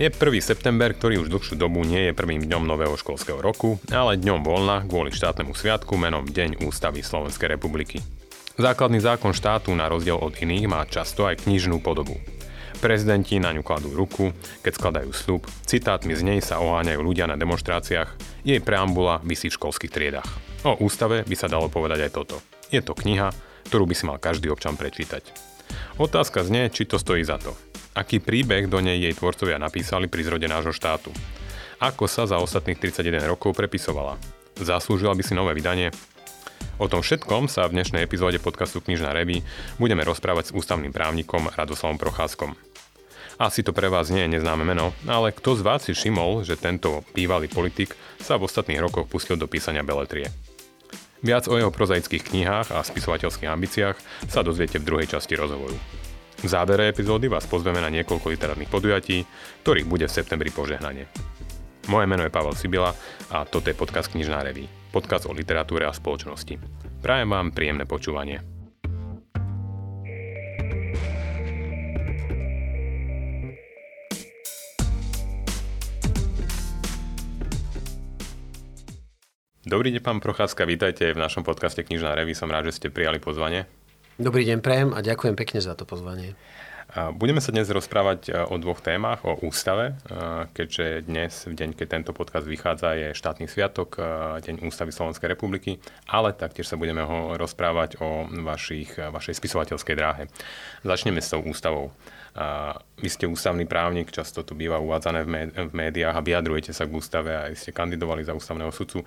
Je 1. september, ktorý už dlhšiu dobu nie je prvým dňom nového školského roku, ale dňom voľna kvôli štátnemu sviatku menom Deň Ústavy Slovenskej republiky. Základný zákon štátu na rozdiel od iných má často aj knižnú podobu. Prezidenti na ňu kladú ruku, keď skladajú slub, citátmi z nej sa oháňajú ľudia na demonstráciách, jej preambula vysí v školských triedách. O ústave by sa dalo povedať aj toto. Je to kniha, ktorú by si mal každý občan prečítať. Otázka znie, či to stojí za to aký príbeh do nej jej tvorcovia napísali pri zrode nášho štátu. Ako sa za ostatných 31 rokov prepisovala. Zaslúžila by si nové vydanie? O tom všetkom sa v dnešnej epizóde podcastu Knižná revy budeme rozprávať s ústavným právnikom Radoslavom Procházkom. Asi to pre vás nie je neznáme meno, ale kto z vás si všimol, že tento bývalý politik sa v ostatných rokoch pustil do písania beletrie? Viac o jeho prozaických knihách a spisovateľských ambíciách sa dozviete v druhej časti rozhovoru. V závere epizódy vás pozveme na niekoľko literárnych podujatí, ktorých bude v septembri požehnanie. Moje meno je Pavel Sibila a toto je podcast Knižná reví. Podcast o literatúre a spoločnosti. Prajem vám príjemné počúvanie. Dobrý deň, pán Procházka, vítajte v našom podcaste Knižná reví. Som rád, že ste prijali pozvanie. Dobrý deň, prejem a ďakujem pekne za to pozvanie. Budeme sa dnes rozprávať e, o dvoch témach, o ústave, e, keďže dnes, v deň, keď tento podcast vychádza, je štátny sviatok, e, Deň ústavy Slovenskej republiky, ale taktiež sa budeme ho rozprávať o vašich, vašej spisovateľskej dráhe. Začneme s tou ústavou. Vy ste ústavný právnik, často to býva uvádzané v médiách a vyjadrujete sa k ústave a ste kandidovali za ústavného sudcu.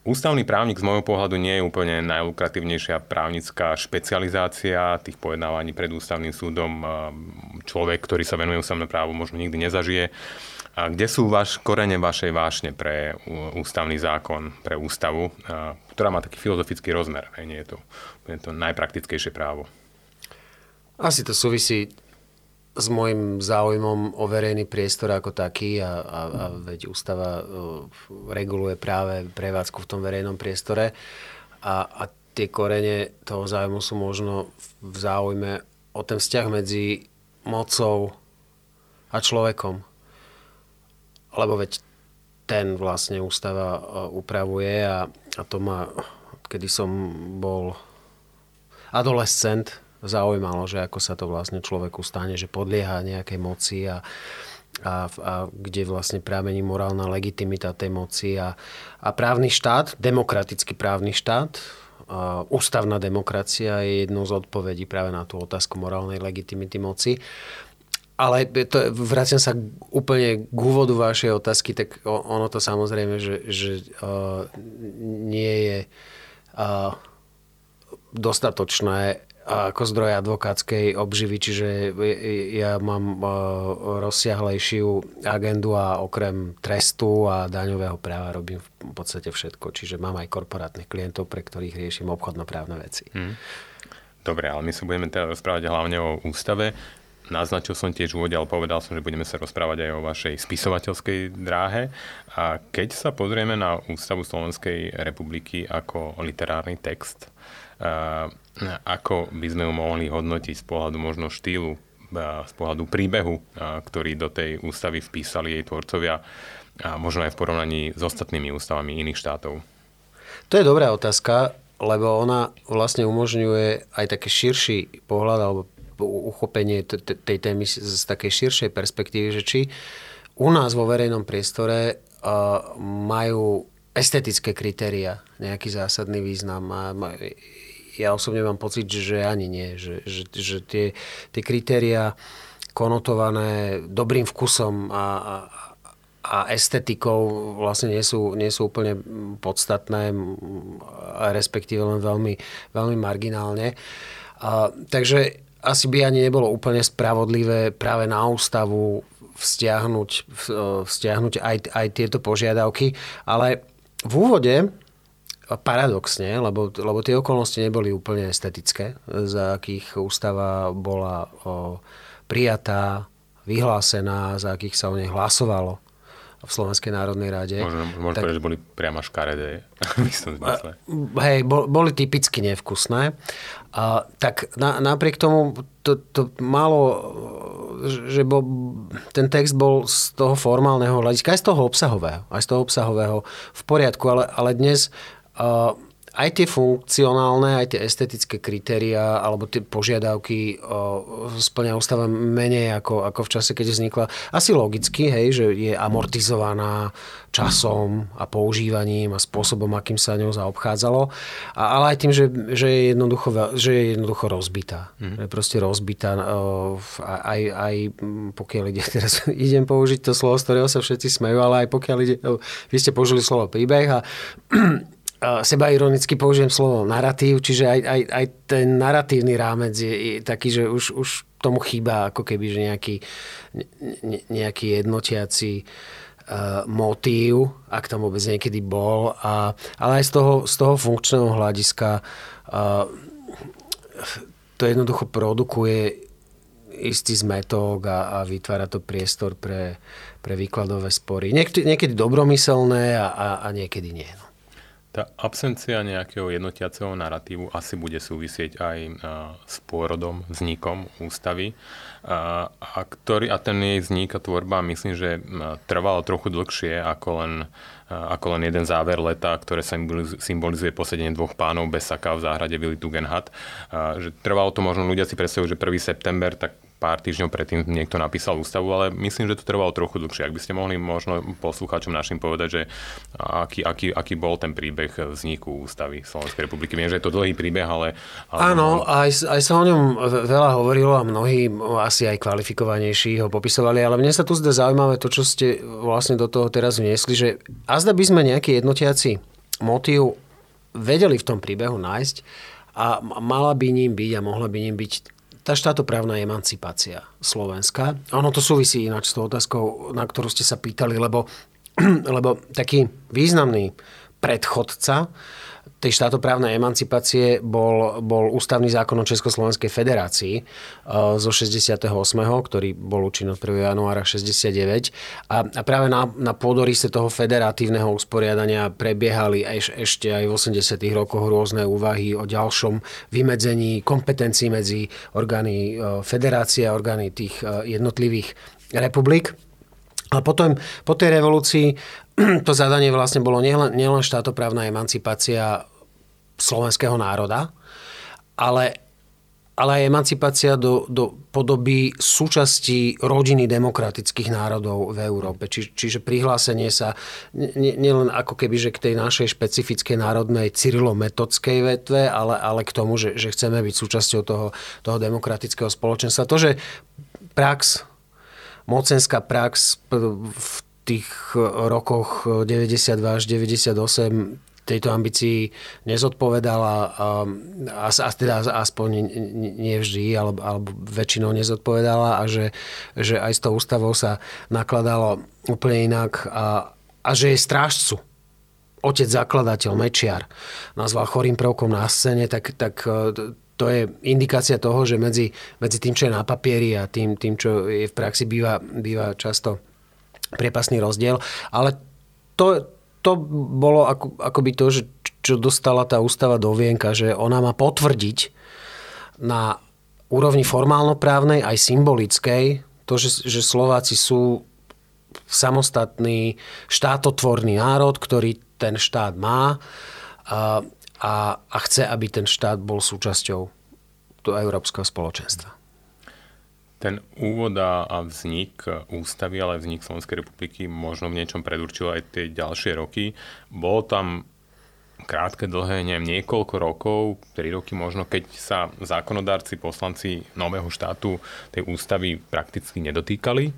Ústavný právnik z môjho pohľadu nie je úplne najlukratívnejšia právnická špecializácia tých pojednávaní pred ústavným súdom. Človek, ktorý sa venuje ústavnému právu, možno nikdy nezažije. A kde sú vaš, korene vašej vášne pre ústavný zákon, pre ústavu, ktorá má taký filozofický rozmer? Nie je to, je to najpraktickejšie právo. Asi to súvisí s môjim záujmom o verejný priestor ako taký a, a, a veď ústava uh, reguluje práve prevádzku v tom verejnom priestore a, a tie korene toho záujmu sú možno v záujme o ten vzťah medzi mocou a človekom. Lebo veď ten vlastne ústava uh, upravuje a, a to ma, kedy som bol adolescent, zaujímalo, že ako sa to vlastne človeku stane, že podlieha nejakej moci a, a, a kde vlastne prámení morálna legitimita tej moci a, a právny štát, demokratický právny štát, a ústavná demokracia je jednou z odpovedí práve na tú otázku morálnej legitimity moci. Ale to, vraciam sa úplne k úvodu vašej otázky, tak ono to samozrejme, že, že uh, nie je uh, dostatočné ako zdroj advokátskej obživy, čiže ja mám e, rozsiahlejšiu agendu a okrem trestu a daňového práva robím v podstate všetko. Čiže mám aj korporátnych klientov, pre ktorých riešim obchodnoprávne veci. Hmm. Dobre, ale my sa budeme teda rozprávať hlavne o ústave. Naznačil som tiež úvode, ale povedal som, že budeme sa rozprávať aj o vašej spisovateľskej dráhe. A keď sa pozrieme na Ústavu Slovenskej republiky ako literárny text, ako by sme ju mohli hodnotiť z pohľadu možno štýlu, z pohľadu príbehu, ktorý do tej ústavy vpísali jej tvorcovia a možno aj v porovnaní s ostatnými ústavami iných štátov? To je dobrá otázka, lebo ona vlastne umožňuje aj taký širší pohľad alebo uchopenie tej témy z takej širšej perspektívy, že či u nás vo verejnom priestore majú estetické kritéria nejaký zásadný význam. Ja osobne mám pocit, že ani nie. Že, že, že tie, tie kritéria konotované dobrým vkusom a, a, a estetikou vlastne nie sú, nie sú úplne podstatné, respektíve len veľmi, veľmi marginálne. A, takže asi by ani nebolo úplne spravodlivé práve na ústavu vzťahnuť, vzťahnuť aj, aj tieto požiadavky, ale v úvode paradoxne, lebo, lebo tie okolnosti neboli úplne estetické, za akých ústava bola o, prijatá, vyhlásená, za akých sa o nej hlasovalo v Slovenskej národnej rade. Možno, možno tak, povedať, že boli priamo škaredé. Hej, boli typicky nevkusné. A, tak na, napriek tomu to, to malo, že bol, ten text bol z toho formálneho hľadiska, aj z toho obsahového, aj z toho obsahového v poriadku, ale, ale dnes aj tie funkcionálne, aj tie estetické kritéria alebo tie požiadavky splňa ústava menej ako, ako v čase, keď vznikla. Asi logicky, hej, že je amortizovaná časom a používaním a spôsobom, akým sa ňou zaobchádzalo. A, ale aj tým, že, že, je, jednoducho, že je jednoducho rozbitá. Mm. Je proste rozbitá aj, aj pokiaľ ide, teraz idem použiť to slovo, z ktorého sa všetci smejú, ale aj pokiaľ ide, vy ste použili slovo príbeh a seba ironicky použijem slovo narratív, čiže aj, aj, aj ten narratívny rámec je, je taký, že už, už tomu chýba ako keby že nejaký, ne, nejaký jednotiaci uh, motív, ak tam vôbec niekedy bol. A, ale aj z toho, z toho funkčného hľadiska uh, to jednoducho produkuje istý zmetok a, a vytvára to priestor pre, pre výkladové spory. Niekedy, niekedy dobromyselné a, a, a niekedy nie. No. Tá absencia nejakého jednotiaceho narratívu asi bude súvisieť aj s pôrodom, vznikom ústavy. A, a, ktorý, a ten jej vznik a tvorba myslím, že trvalo trochu dlhšie ako len, ako len jeden záver leta, ktoré symbolizuje posedenie dvoch pánov bez saka v záhrade Willy Tugendhat. Trvalo to možno ľudia si predstavujú, že 1. september, tak pár týždňov predtým niekto napísal ústavu, ale myslím, že to trvalo trochu dlhšie. Ak by ste mohli možno poslucháčom našim povedať, že aký, aký, aký bol ten príbeh vzniku ústavy Slovenskej republiky. Viem, že je to dlhý príbeh, ale... ale... Áno, aj, aj sa o ňom veľa hovorilo a mnohí asi aj kvalifikovanejší ho popisovali, ale mne sa tu zdá zaujímavé to, čo ste vlastne do toho teraz vniesli, že azda by sme nejaký jednotiaci motív vedeli v tom príbehu nájsť a mala by ním byť a mohla by ním byť tá štátoprávna emancipácia Slovenska. Ono to súvisí ináč s tou otázkou, na ktorú ste sa pýtali, lebo, lebo taký významný predchodca tej štátoprávnej emancipácie bol, bol ústavný zákon o Československej federácii e, zo 68., ktorý bol účinný od 1. januára 69. A, a práve na, na pôdorise toho federatívneho usporiadania prebiehali aj, ešte aj v 80. rokoch rôzne úvahy o ďalšom vymedzení kompetencií medzi orgány e, federácie a orgány tých e, jednotlivých republik. A potom po tej revolúcii to zadanie vlastne bolo nielen, nielen štátoprávna emancipácia slovenského národa, ale, ale aj emancipácia do, do podoby súčasti rodiny demokratických národov v Európe. Či, čiže prihlásenie sa nielen ako keby že k tej našej špecifickej národnej cyrilometodskej vetve, ale, ale k tomu, že, že chceme byť súčasťou toho, toho demokratického spoločenstva. To, že prax, mocenská prax v tých rokoch 92 až 98 tejto ambícii nezodpovedala a, a teda aspoň nie vždy, alebo, alebo väčšinou nezodpovedala a že, že aj s tou ústavou sa nakladalo úplne inak a, a že je strážcu otec zakladateľ Mečiar nazval chorým prvkom na scéne, tak, tak e, to je indikácia toho, že medzi, medzi tým, čo je na papieri a tým, tým čo je v praxi, býva, býva často priepasný rozdiel. Ale to, to bolo ako, akoby to, že čo dostala tá ústava do vienka, že ona má potvrdiť na úrovni formálno-právnej aj symbolickej to, že, že Slováci sú samostatný štátotvorný národ, ktorý ten štát má a, a, a chce, aby ten štát bol súčasťou do európskeho spoločenstva ten úvod a vznik ústavy, ale vznik Slovenskej republiky možno v niečom predurčil aj tie ďalšie roky. Bolo tam krátke, dlhé, neviem, niekoľko rokov, 3 roky možno, keď sa zákonodárci, poslanci nového štátu tej ústavy prakticky nedotýkali.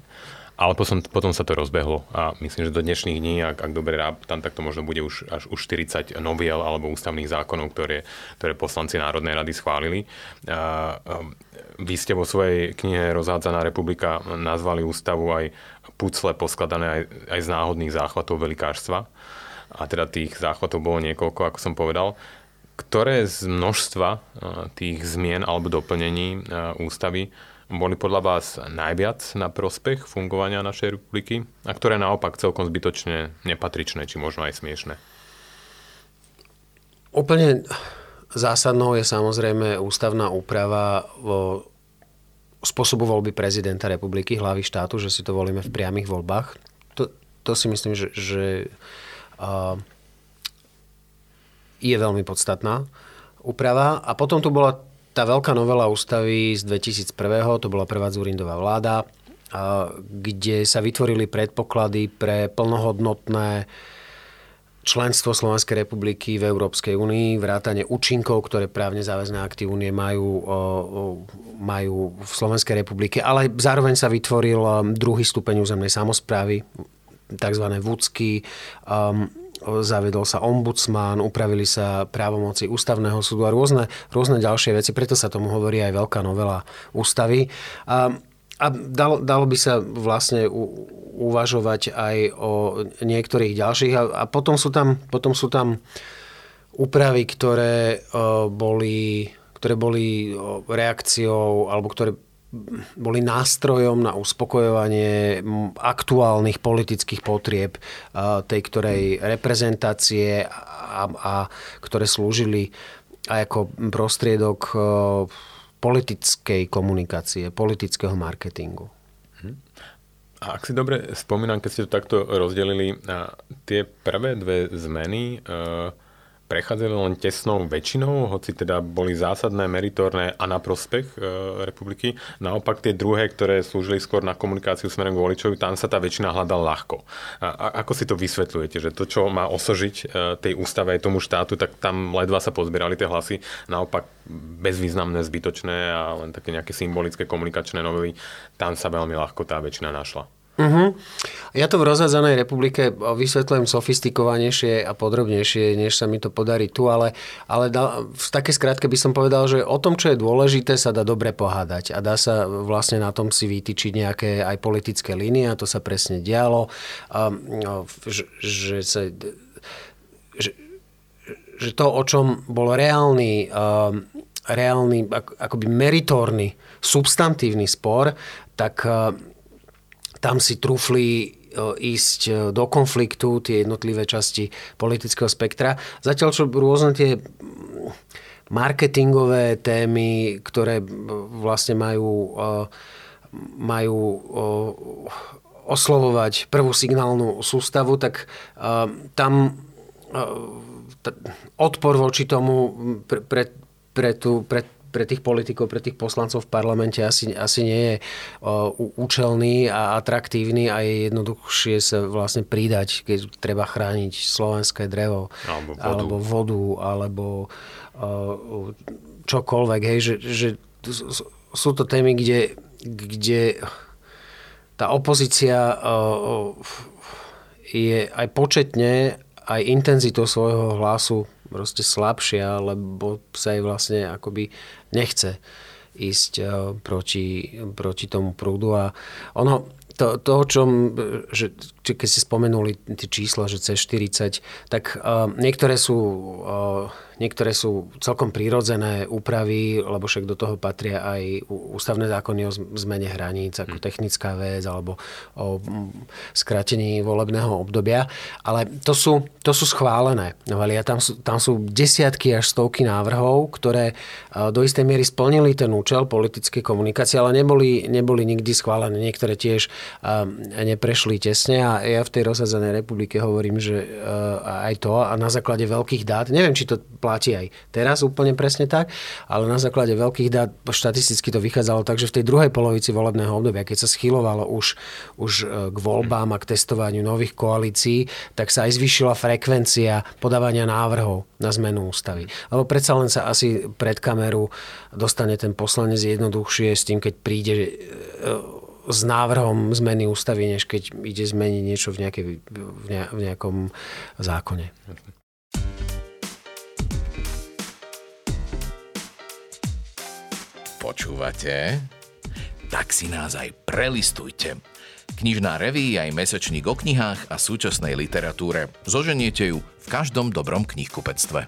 Ale potom, potom sa to rozbehlo a myslím, že do dnešných dní, ak, ak dobre rátam, tak to možno bude už až už 40 noviel alebo ústavných zákonov, ktoré, ktoré poslanci Národnej rady schválili. A, a, vy ste vo svojej knihe Rozhádzaná republika nazvali ústavu aj pucle poskladané aj, aj z náhodných záchvatov velikárstva. A teda tých záchvatov bolo niekoľko, ako som povedal. Ktoré z množstva tých zmien alebo doplnení ústavy boli podľa vás najviac na prospech fungovania našej republiky a ktoré naopak celkom zbytočne nepatričné, či možno aj smiešné? Úplne zásadnou je samozrejme ústavná úprava vo spôsobu voľby prezidenta republiky, hlavy štátu, že si to volíme v priamých voľbách. To, to si myslím, že, že uh, je veľmi podstatná úprava. A potom tu bola tá veľká novela ústavy z 2001. to bola prvá Zurindová vláda, kde sa vytvorili predpoklady pre plnohodnotné členstvo Slovenskej republiky v Európskej únii, vrátane účinkov, ktoré právne záväzné akty únie majú, majú v Slovenskej republike, ale zároveň sa vytvoril druhý stupeň územnej samozprávy, tzv. vúcky, um, zavedol sa ombudsman, upravili sa právomoci ústavného súdu a rôzne, rôzne ďalšie veci, preto sa tomu hovorí aj veľká novela ústavy. A, a dalo, dalo by sa vlastne u, uvažovať aj o niektorých ďalších. A, a potom, sú tam, potom sú tam úpravy, ktoré uh, boli ktoré boli reakciou, alebo ktoré boli nástrojom na uspokojovanie aktuálnych politických potrieb tej ktorej reprezentácie a, a ktoré slúžili aj ako prostriedok politickej komunikácie, politického marketingu. Mhm. A ak si dobre spomínam, keď ste to takto rozdelili, tie prvé dve zmeny, prechádzali len tesnou väčšinou, hoci teda boli zásadné, meritorné a na prospech e, republiky. Naopak tie druhé, ktoré slúžili skôr na komunikáciu smerom k voličovi, tam sa tá väčšina hľadala ľahko. A, a ako si to vysvetľujete, že to, čo má osožiť e, tej ústave aj tomu štátu, tak tam ledva sa pozbierali tie hlasy, naopak bezvýznamné, zbytočné a len také nejaké symbolické komunikačné novely, tam sa veľmi ľahko tá väčšina našla. Uh-huh. Ja to v rozhádzanej republike vysvetľujem sofistikovanejšie a podrobnejšie, než sa mi to podarí tu, ale, ale da, v také skratke by som povedal, že o tom, čo je dôležité, sa dá dobre pohádať a dá sa vlastne na tom si vytýčiť nejaké aj politické línie a to sa presne dialo, a, že, že sa že, že to, o čom bol reálny, reálny akoby meritórny, substantívny spor, tak tam si trúfli e, ísť e, do konfliktu tie jednotlivé časti politického spektra. Zatiaľ, čo rôzne tie marketingové témy, ktoré vlastne majú, e, majú oslovovať prvú signálnu sústavu, tak tam odpor voči tomu pre, pre, pre, tú, pre pre tých politikov, pre tých poslancov v parlamente asi, asi nie je účelný a atraktívny a je jednoduchšie sa vlastne pridať, keď treba chrániť slovenské drevo alebo vodu, alebo, vodu, alebo čokoľvek. Hej, že, že sú to témy, kde, kde tá opozícia je aj početne, aj intenzitou svojho hlasu proste slabšia, lebo sa jej vlastne akoby nechce ísť eh, proti, proti tomu prúdu. A ono, to, to o čom, že, či keď ste spomenuli tie čísla, že C40, tak uh, niektoré sú uh, Niektoré sú celkom prírodzené úpravy, lebo však do toho patria aj ústavné zákony o zmene hraníc, ako hm. technická vec, alebo o skrátení volebného obdobia. Ale to sú, to sú schválené novely a tam sú, tam sú desiatky až stovky návrhov, ktoré do istej miery splnili ten účel politickej komunikácie, ale neboli, neboli nikdy schválené. Niektoré tiež neprešli tesne a ja v tej rozsadzenej republike hovorím, že aj to a na základe veľkých dát, neviem, či to platí aj teraz úplne presne tak, ale na základe veľkých dát štatisticky to vychádzalo tak, že v tej druhej polovici volebného obdobia, keď sa schylovalo už, už e, k voľbám a k testovaniu nových koalícií, tak sa aj zvýšila frekvencia podávania návrhov na zmenu ústavy. Lebo predsa len sa asi pred kameru dostane ten poslanec jednoduchšie s tým, keď príde e, s návrhom zmeny ústavy, než keď ide zmeniť niečo v, nejakej, v nejakom zákone. Počúvate? Tak si nás aj prelistujte. Knižná reví aj mesačník o knihách a súčasnej literatúre. Zoženiete ju v každom dobrom knihkupectve.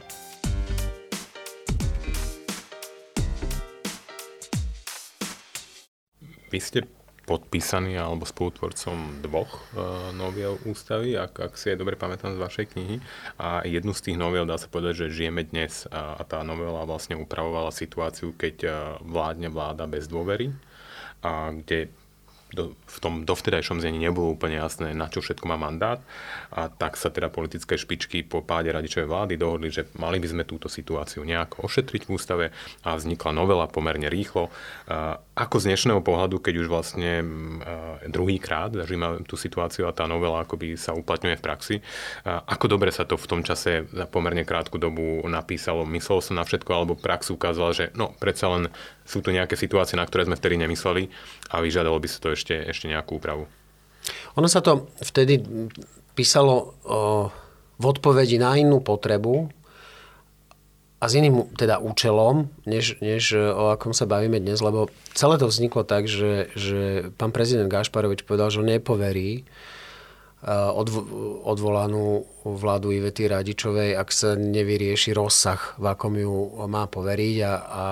Vy ste podpísaný alebo spolutvorcom dvoch uh, noviel ústavy, ak, ak si je dobre pamätám z vašej knihy. A jednu z tých noviel dá sa povedať, že žijeme dnes a, a tá novela vlastne upravovala situáciu, keď uh, vládne vláda bez dôvery, a kde do, v tom dovtedajšom znení nebolo úplne jasné, na čo všetko má mandát. A tak sa teda politické špičky po páde radičovej vlády dohodli, že mali by sme túto situáciu nejako ošetriť v ústave a vznikla novela pomerne rýchlo. Ako z dnešného pohľadu, keď už vlastne druhýkrát zažíme tú situáciu a tá novela akoby sa uplatňuje v praxi, ako dobre sa to v tom čase za pomerne krátku dobu napísalo? Myslelo sa na všetko, alebo prax ukázala, že no, predsa len sú tu nejaké situácie, na ktoré sme vtedy nemysleli a vyžadalo by sa to ešte, ešte nejakú úpravu. Ono sa to vtedy písalo o, v odpovedi na inú potrebu a s iným teda účelom, než, než o akom sa bavíme dnes, lebo celé to vzniklo tak, že, že pán prezident Gašparovič povedal, že nepoverí odvolanú vládu Ivety Radičovej, ak sa nevyrieši rozsah, v akom ju má poveriť. A, a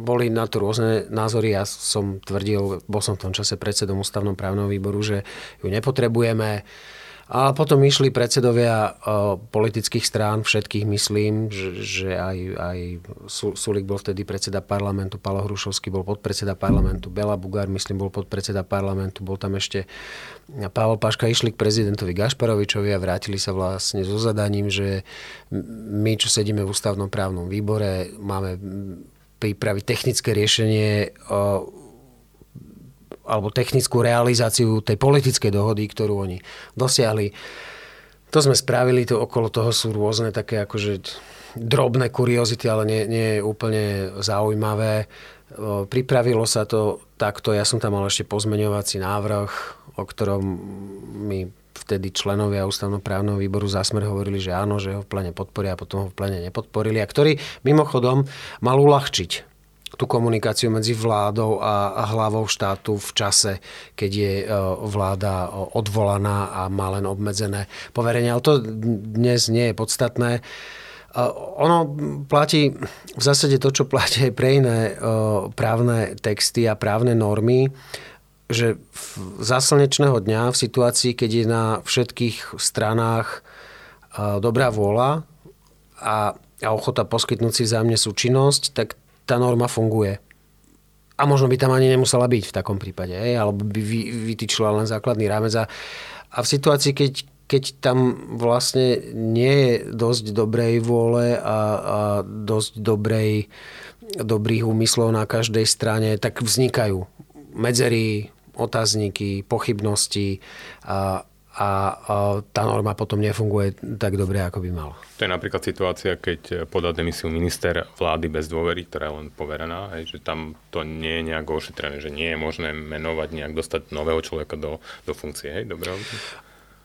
boli na to rôzne názory. Ja som tvrdil, bol som v tom čase predsedom ústavnom právneho výboru, že ju nepotrebujeme a potom išli predsedovia politických strán, všetkých myslím, že, že aj, aj Sulik bol vtedy predseda parlamentu, Palo Hrušovský bol podpredseda parlamentu, Bela Bugár myslím bol podpredseda parlamentu, bol tam ešte Pavel Paška, išli k prezidentovi Gašparovičovi a vrátili sa vlastne so zadaním, že my, čo sedíme v ústavnom právnom výbore, máme pripraviť technické riešenie alebo technickú realizáciu tej politickej dohody, ktorú oni dosiahli. To sme spravili, to okolo toho sú rôzne také akože drobné kuriozity, ale nie, nie je úplne zaujímavé. Pripravilo sa to takto, ja som tam mal ešte pozmeňovací návrh, o ktorom mi vtedy členovia ústavnoprávneho výboru zásmer hovorili, že áno, že ho v plene podporia a potom ho v plene nepodporili a ktorý mimochodom mal uľahčiť tú komunikáciu medzi vládou a, hlavou štátu v čase, keď je e, vláda odvolaná a má len obmedzené poverenie. Ale to dnes nie je podstatné. E, ono platí v zásade to, čo platí aj pre iné e, právne texty a právne normy, že za slnečného dňa v situácii, keď je na všetkých stranách dobrá vôľa a ochota poskytnúť si vzájomne súčinnosť, tak tá norma funguje. A možno by tam ani nemusela byť v takom prípade, hej? alebo by vytýčila len základný rámec. A, a v situácii, keď, keď tam vlastne nie je dosť dobrej vôle a, a dosť dobrej, dobrých úmyslov na každej strane, tak vznikajú medzery, otázniky, pochybnosti a, a tá norma potom nefunguje tak dobre, ako by mala. To je napríklad situácia, keď podá demisiu minister vlády bez dôvery, ktorá je len poverená, hej, že tam to nie je nejak ošetrené, že nie je možné menovať, nejak dostať nového človeka do, do funkcie. Hej, dobre?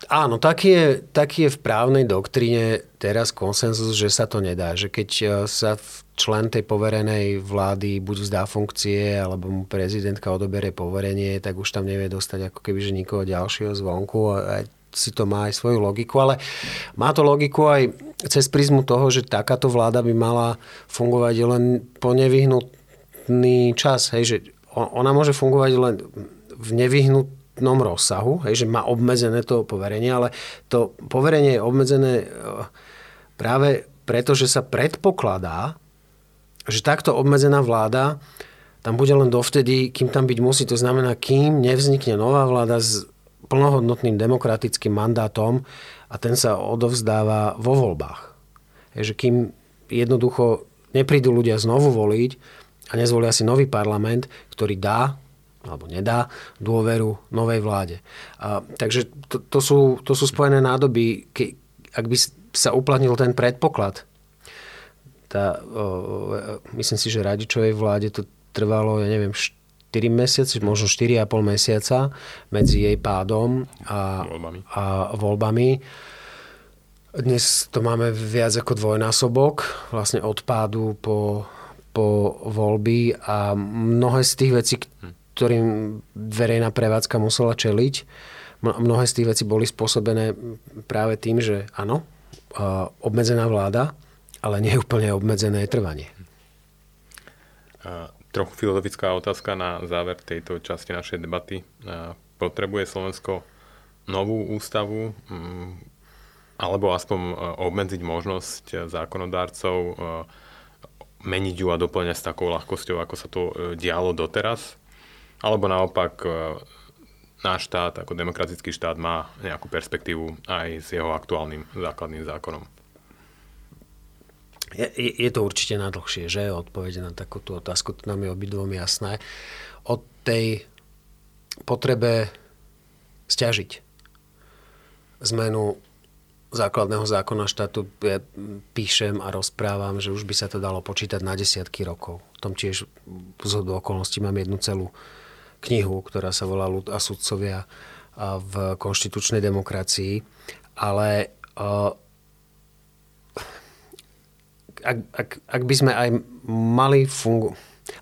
Áno, taký je, taký je v právnej doktríne teraz konsenzus, že sa to nedá. Že keď e, sa člen tej poverenej vlády buď vzdá funkcie, alebo mu prezidentka odoberie poverenie, tak už tam nevie dostať ako keby že nikoho ďalšieho zvonku. A si to má aj svoju logiku, ale má to logiku aj cez prízmu toho, že takáto vláda by mala fungovať len po nevyhnutný čas. Hej, že ona môže fungovať len v nevyhnut konkrétnom rozsahu, hej, že má obmedzené to poverenie, ale to poverenie je obmedzené e, práve preto, že sa predpokladá, že takto obmedzená vláda tam bude len dovtedy, kým tam byť musí. To znamená, kým nevznikne nová vláda s plnohodnotným demokratickým mandátom a ten sa odovzdáva vo voľbách. Je, že kým jednoducho neprídu ľudia znovu voliť a nezvolia si nový parlament, ktorý dá alebo nedá dôveru novej vláde. A, takže to, to, sú, to sú spojené nádoby, ke, ak by sa uplatnil ten predpoklad. Tá, o, myslím si, že Radičovej vláde to trvalo, ja neviem, 4 mesiace, možno 4,5 mesiaca medzi jej pádom a voľbami. A voľbami. Dnes to máme viac ako dvojnásobok vlastne od pádu po, po voľby a mnohé z tých vecí, hm ktorým verejná prevádzka musela čeliť. Mnohé z tých vecí boli spôsobené práve tým, že áno, obmedzená vláda, ale nie úplne obmedzené trvanie. trochu filozofická otázka na záver tejto časti našej debaty. Potrebuje Slovensko novú ústavu, alebo aspoň e, obmedziť možnosť zákonodárcov e, meniť ju a doplňať s takou ľahkosťou, ako sa to e, dialo doteraz? Alebo naopak náš štát ako demokratický štát má nejakú perspektívu aj s jeho aktuálnym základným zákonom? Je, je to určite nadlhšie, že? Odpovede na takúto otázku, to nám je obidvom jasné. O tej potrebe stiažiť zmenu základného zákona štátu ja píšem a rozprávam, že už by sa to dalo počítať na desiatky rokov. V tom tiež z okolností mám jednu celú knihu, ktorá sa volá Ľud a sudcovia v konštitučnej demokracii. Ale ak, ak, ak by sme aj mali fungu...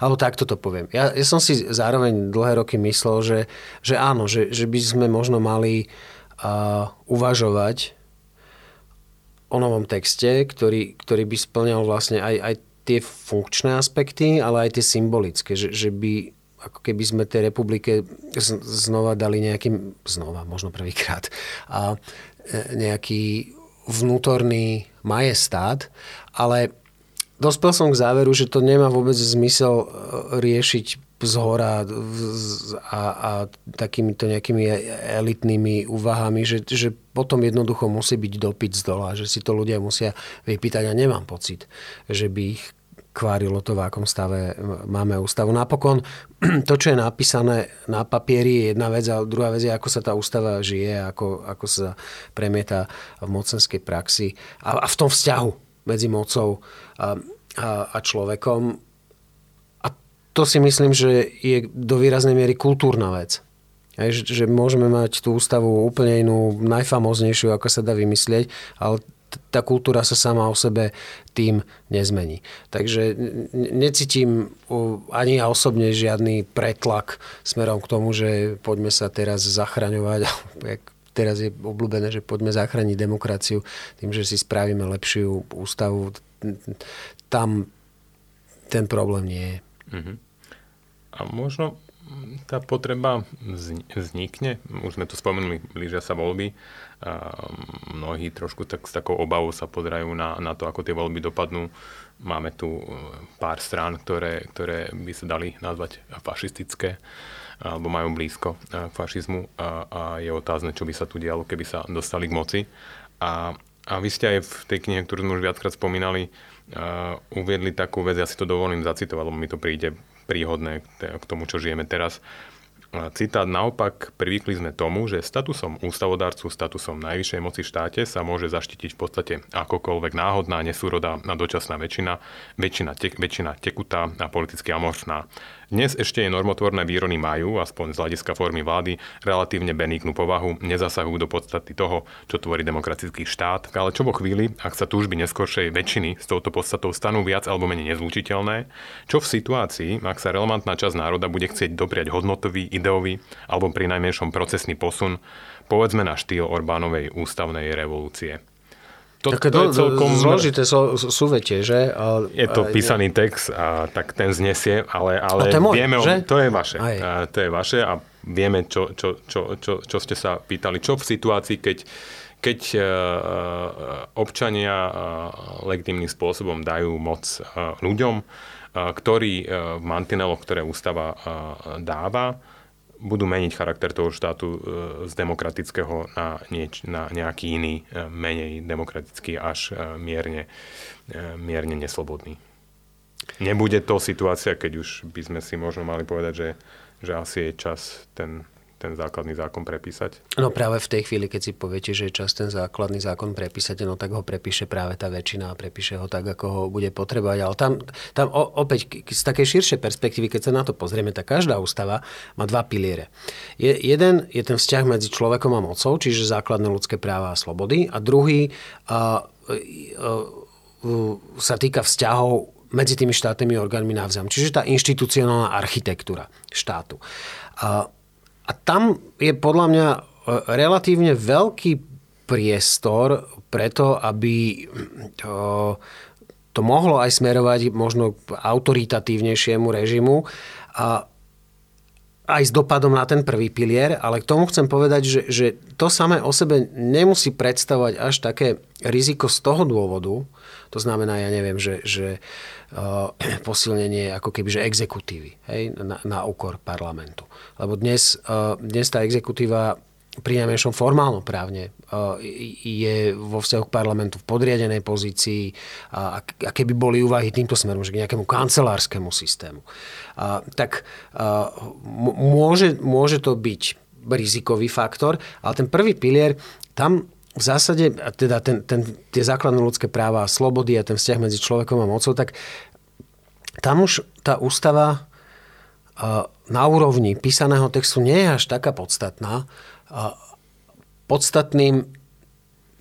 Alebo takto to poviem. Ja, ja som si zároveň dlhé roky myslel, že, že áno, že, že by sme možno mali uh, uvažovať o novom texte, ktorý, ktorý by splňal vlastne aj, aj tie funkčné aspekty, ale aj tie symbolické, že, že by ako keby sme tej republike znova dali nejaký, znova, možno prvýkrát, a e, nejaký vnútorný majestát, ale dospel som k záveru, že to nemá vôbec zmysel e, riešiť z hora a, a takýmito nejakými elitnými úvahami, že, že potom jednoducho musí byť dopyt z dola, že si to ľudia musia vypýtať. A nemám pocit, že by ich kvárilo to, v akom stave máme ústavu. Napokon to, čo je napísané na papieri je jedna vec a druhá vec je, ako sa tá ústava žije, ako, ako sa premieta v mocenskej praxi a, a v tom vzťahu medzi mocou a, a, a človekom to si myslím, že je do výraznej miery kultúrna vec. Aj, že, že môžeme mať tú ústavu úplne inú, najfamoznejšiu, ako sa dá vymyslieť, ale tá kultúra sa sama o sebe tým nezmení. Takže necítim ani ja osobne žiadny pretlak smerom k tomu, že poďme sa teraz zachraňovať, teraz je obľúbené, že poďme zachrániť demokraciu tým, že si spravíme lepšiu ústavu. Tam ten problém nie je. Mm-hmm. A možno tá potreba vznikne, už sme to spomenuli, blížia sa voľby, mnohí trošku tak, s takou obavou sa pozerajú na, na to, ako tie voľby dopadnú. Máme tu e, pár strán, ktoré, ktoré by sa dali nazvať fašistické, alebo majú blízko e, k fašizmu a, a je otázne, čo by sa tu dialo, keby sa dostali k moci. A, a vy ste aj v tej knihe, ktorú sme už viackrát spomínali, uh, uviedli takú vec, ja si to dovolím zacitovať, lebo mi to príde príhodné k tomu, čo žijeme teraz. Citát naopak, privykli sme tomu, že statusom ústavodárcu, statusom najvyššej moci v štáte sa môže zaštitiť v podstate akokoľvek náhodná, nesúrodá a dočasná väčšina, väčšina, te, väčšina tekutá a politicky amorfná. Dnes ešte je normotvorné výrony majú, aspoň z hľadiska formy vlády, relatívne benignú povahu, nezasahujú do podstaty toho, čo tvorí demokratický štát, ale čo vo chvíli, ak sa túžby neskoršej väčšiny s touto podstatou stanú viac alebo menej nezlučiteľné, čo v situácii, ak sa relevantná časť národa bude chcieť dopriať hodnotový, ideový alebo pri najmenšom procesný posun, povedzme na štýl Orbánovej ústavnej revolúcie. To, Také to je celkom... Zložité súvetie, že? A, je to a, písaný je... text, a, tak ten znesie, ale, ale a to je môj, vieme, že? to je vaše. A, to je vaše a vieme, čo, čo, čo, čo, čo ste sa pýtali. Čo v situácii, keď, keď uh, občania uh, legitimným spôsobom dajú moc ľuďom, ktorí v mantineloch, ktoré ústava dáva, budú meniť charakter toho štátu e, z demokratického na, nieč, na nejaký iný, e, menej demokratický, až e, mierne, mierne neslobodný. Nebude to situácia, keď už by sme si možno mali povedať, že, že asi je čas ten ten základný zákon prepísať? No práve v tej chvíli, keď si poviete, že je čas ten základný zákon prepísať, no tak ho prepíše práve tá väčšina a prepíše ho tak, ako ho bude potrebovať. Ale tam, tam opäť z takej širšej perspektívy, keď sa na to pozrieme, tak každá ústava má dva piliere. Je, jeden je ten vzťah medzi človekom a mocou, čiže základné ľudské práva a slobody. A druhý a, a, a, sa týka vzťahov medzi tými štátnymi orgánmi navzájom. Čiže tá inštitucionálna architektúra štátu. A a tam je podľa mňa e, relatívne veľký priestor preto, aby to, to mohlo aj smerovať možno k autoritatívnejšiemu režimu a aj s dopadom na ten prvý pilier, ale k tomu chcem povedať, že, že to samé o sebe nemusí predstavovať až také riziko z toho dôvodu, to znamená, ja neviem, že, že uh, posilnenie ako keby, že exekutívy hej, na, na úkor parlamentu. Lebo dnes, uh, dnes tá exekutíva pri najmenšom formálno-právne je vo vzťahu k parlamentu v podriadenej pozícii a, keby boli úvahy týmto smerom, že k nejakému kancelárskému systému, tak a, môže, môže to byť rizikový faktor, ale ten prvý pilier, tam v zásade, teda ten, ten, tie základné ľudské práva a slobody a ten vzťah medzi človekom a mocou, tak tam už tá ústava na úrovni písaného textu nie je až taká podstatná, Podstatným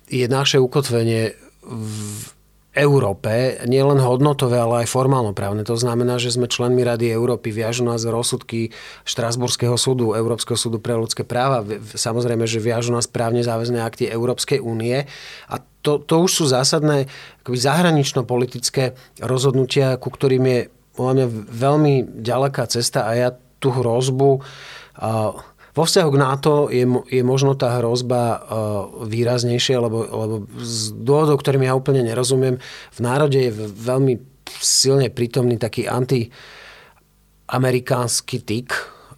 je naše ukotvenie v Európe, nielen hodnotové, ale aj formálno-právne. To znamená, že sme členmi Rady Európy, viažu nás rozsudky Štrasburského súdu, Európskeho súdu pre ľudské práva. Samozrejme, že viažu nás právne záväzné akty Európskej únie. A to, to už sú zásadné zahranično-politické rozhodnutia, ku ktorým je mňa veľmi ďaleká cesta a ja tú hrozbu uh, vo vzťahu k NATO je, je možno tá hrozba uh, výraznejšia, lebo, lebo z dôvodov, ktorým ja úplne nerozumiem, v národe je veľmi silne prítomný taký anti-amerikánsky tyk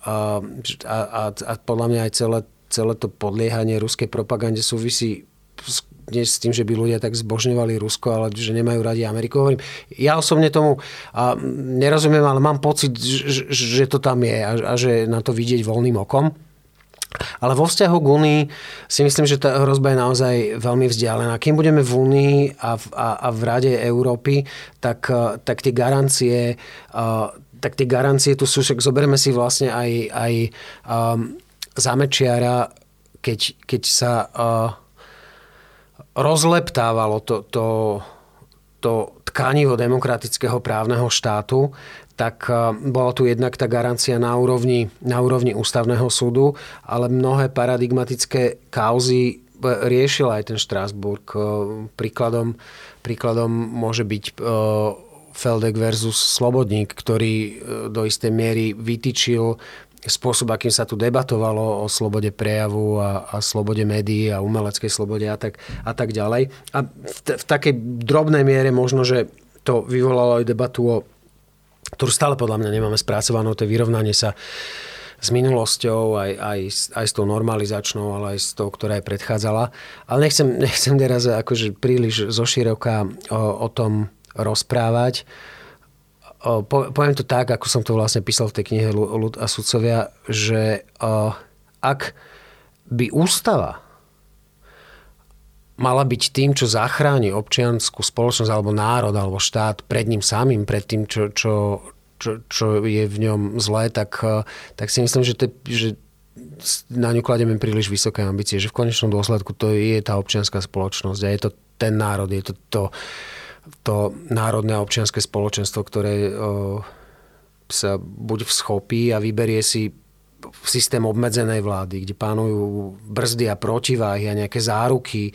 a, a, a podľa mňa aj celé, celé to podliehanie ruskej propagande súvisí s dnes s tým, že by ľudia tak zbožňovali Rusko, ale že nemajú radi Ameriku. Hovorím, ja osobne tomu a nerozumiem, ale mám pocit, že, že to tam je a, a že na to vidieť voľným okom. Ale vo vzťahu k Únii si myslím, že tá hrozba je naozaj veľmi vzdialená. Kým budeme v Únii a v, a, a v Rade Európy, tak, eh, tak tie garancie uh, tak tie garancie tu sú, však zoberme si vlastne aj, aj um, zamečiara, keď, keď sa uh, rozleptávalo to, to, to tkanivo demokratického právneho štátu, tak eh, bola tu jednak tá garancia na úrovni, na úrovni ústavného súdu, ale mnohé paradigmatické kauzy eh, riešil aj ten Štrásburg. Eh, príkladom, príkladom môže byť Feldek versus Slobodník, ktorý do istej miery vytýčil spôsob, akým sa tu debatovalo o slobode prejavu a, a slobode médií a umeleckej slobode a tak, a tak ďalej. A v, t- v takej drobnej miere možno, že to vyvolalo aj debatu o ktorú stále podľa mňa nemáme spracovanú, to je vyrovnanie sa s minulosťou, aj, aj, aj s tou normalizačnou, ale aj s tou, ktorá je predchádzala. Ale nechcem, nechcem teraz akože príliš zoširoka o, o tom rozprávať. O, po, poviem to tak, ako som to vlastne písal v tej knihe Ľud a sudcovia, že o, ak by ústava mala byť tým, čo zachráni občianskú spoločnosť alebo národ alebo štát pred ním samým, pred tým, čo, čo, čo, čo je v ňom zlé, tak, tak si myslím, že, to, že na ňu kladieme príliš vysoké ambície, že v konečnom dôsledku to je tá občianská spoločnosť a je to ten národ, je to to, to národné občianské spoločenstvo, ktoré o, sa buď vschopí a vyberie si systém obmedzenej vlády, kde pánujú brzdy a protiváhy a nejaké záruky,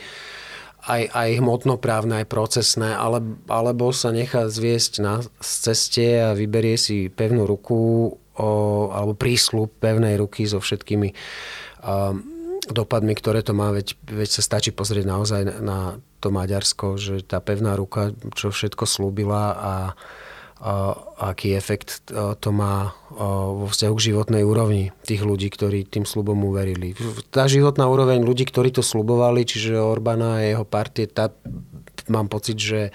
aj, aj hmotnoprávne, aj procesné, ale, alebo sa nechá zviesť na ceste a vyberie si pevnú ruku o, alebo prísľub pevnej ruky so všetkými um, dopadmi, ktoré to má, veď, veď sa stačí pozrieť naozaj na, to Maďarsko, že tá pevná ruka, čo všetko slúbila a aký efekt to má vo vzťahu k životnej úrovni tých ľudí, ktorí tým slubom uverili. Tá životná úroveň ľudí, ktorí to slubovali, čiže Orbána a jeho partie, tá, mám pocit, že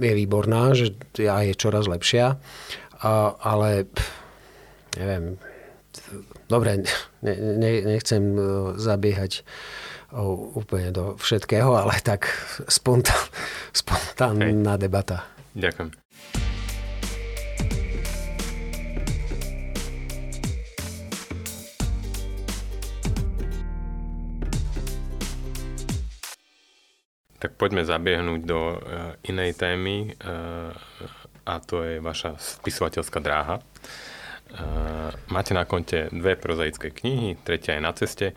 je výborná, že je čoraz lepšia, ale neviem, dobre, ne, ne, nechcem e, zabiehať úplne do všetkého, ale tak spontán, spontánna debata. Ďakujem. Tak poďme zabiehnúť do uh, inej témy uh, a to je vaša spisovateľská dráha. máte na konte dve prozaické knihy, tretia je na ceste.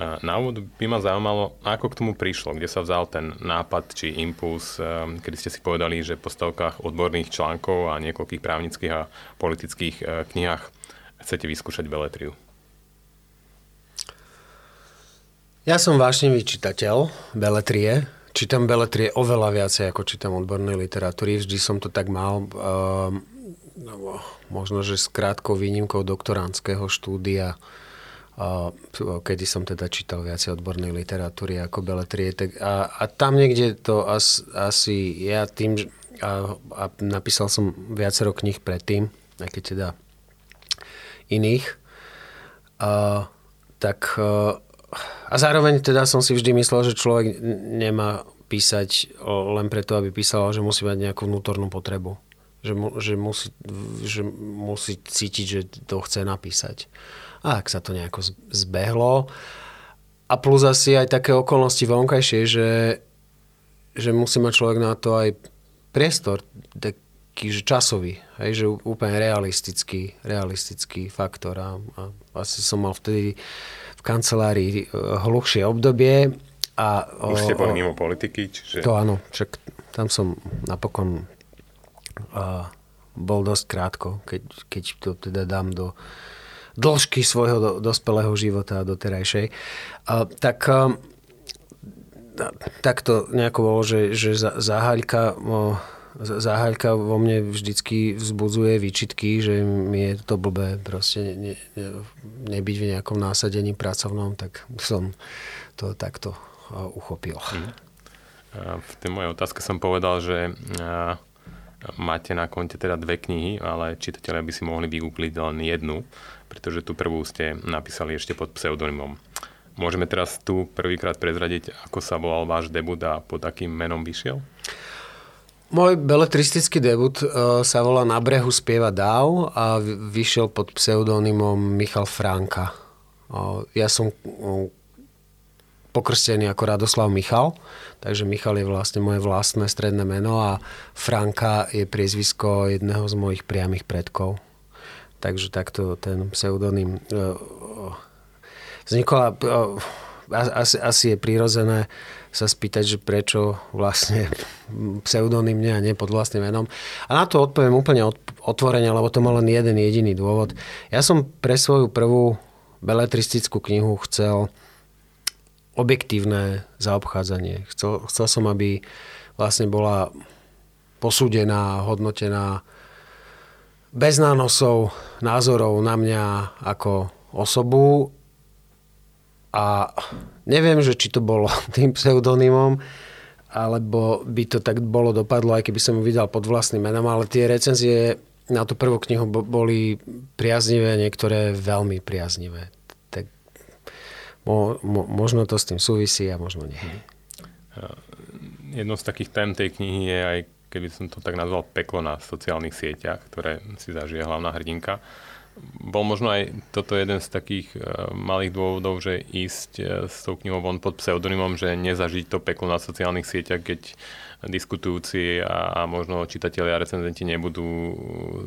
Na úvod by ma zaujímalo, ako k tomu prišlo, kde sa vzal ten nápad či impuls, kedy ste si povedali, že po stavkách odborných článkov a niekoľkých právnických a politických e, knihách chcete vyskúšať beletriu. Ja som vášnivý čitateľ beletrie. Čítam beletrie oveľa viacej, ako čítam odbornej literatúry. Vždy som to tak mal. Uh, možno, že s krátkou výnimkou doktoránskeho štúdia, uh, kedy som teda čítal viacej odbornej literatúry ako beletrie. Tak, a, a tam niekde to as, asi ja tým, a, a napísal som viacero kníh predtým, aj keď teda iných, uh, tak uh, a zároveň teda som si vždy myslel, že človek nemá písať len preto, aby písal, že musí mať nejakú vnútornú potrebu. Že, mu, že, musí, že musí cítiť, že to chce napísať. A ak sa to nejako zbehlo. A plus asi aj také okolnosti vonkajšie, že, že musí mať človek na to aj priestor, taký že časový, hej, že úplne realistický, realistický faktor. A, a asi som mal vtedy v kancelárii eh, hluchšie obdobie. A, Už ste boli mimo politiky? Čiže... To áno, však tam som napokon uh, bol dosť krátko, keď, keď to teda dám do dĺžky svojho do, dospelého života a doterajšej. Uh, tak uh, tak to nejako bolo, že, že Záhaľka uh, záhaľka vo mne vždycky vzbudzuje výčitky, že mi je to blbé proste ne, ne, nebyť v nejakom násadení pracovnom, tak som to takto uchopil. Mhm. V tej mojej otázke som povedal, že máte na konte teda dve knihy, ale čitatelia by si mohli vygoogliť len jednu, pretože tú prvú ste napísali ešte pod pseudonymom. Môžeme teraz tu prvýkrát prezradiť, ako sa volal váš debut a pod akým menom vyšiel? Môj beletristický debut uh, sa volá Na brehu spieva dáv a vyšiel pod pseudonymom Michal Franka. Uh, ja som uh, pokrstený ako Radoslav Michal, takže Michal je vlastne moje vlastné stredné meno a Franka je priezvisko jedného z mojich priamých predkov. Takže takto ten pseudonym vznikol. Uh, asi, asi je prirodzené sa spýtať, že prečo vlastne pseudonymne a nie pod vlastným menom. A na to odpoviem úplne otvorene, lebo to má len jeden jediný dôvod. Ja som pre svoju prvú beletristickú knihu chcel objektívne zaobchádzanie. Chcel, chcel som, aby vlastne bola posúdená, hodnotená bez nánosov, názorov na mňa ako osobu a neviem, že či to bolo tým pseudonymom, alebo by to tak bolo dopadlo, aj keby som ju vydal pod vlastným menom, ale tie recenzie na tú prvú knihu boli priaznivé, niektoré veľmi priaznivé. Tak mo, mo, možno to s tým súvisí a možno nie. Jednou z takých tém tej knihy je aj, keby som to tak nazval, peklo na sociálnych sieťach, ktoré si zažije hlavná hrdinka bol možno aj toto jeden z takých uh, malých dôvodov, že ísť uh, s tou knihou von pod pseudonymom, že nezažiť to peklo na sociálnych sieťach, keď diskutujúci a, a možno čitatelia a recenzenti nebudú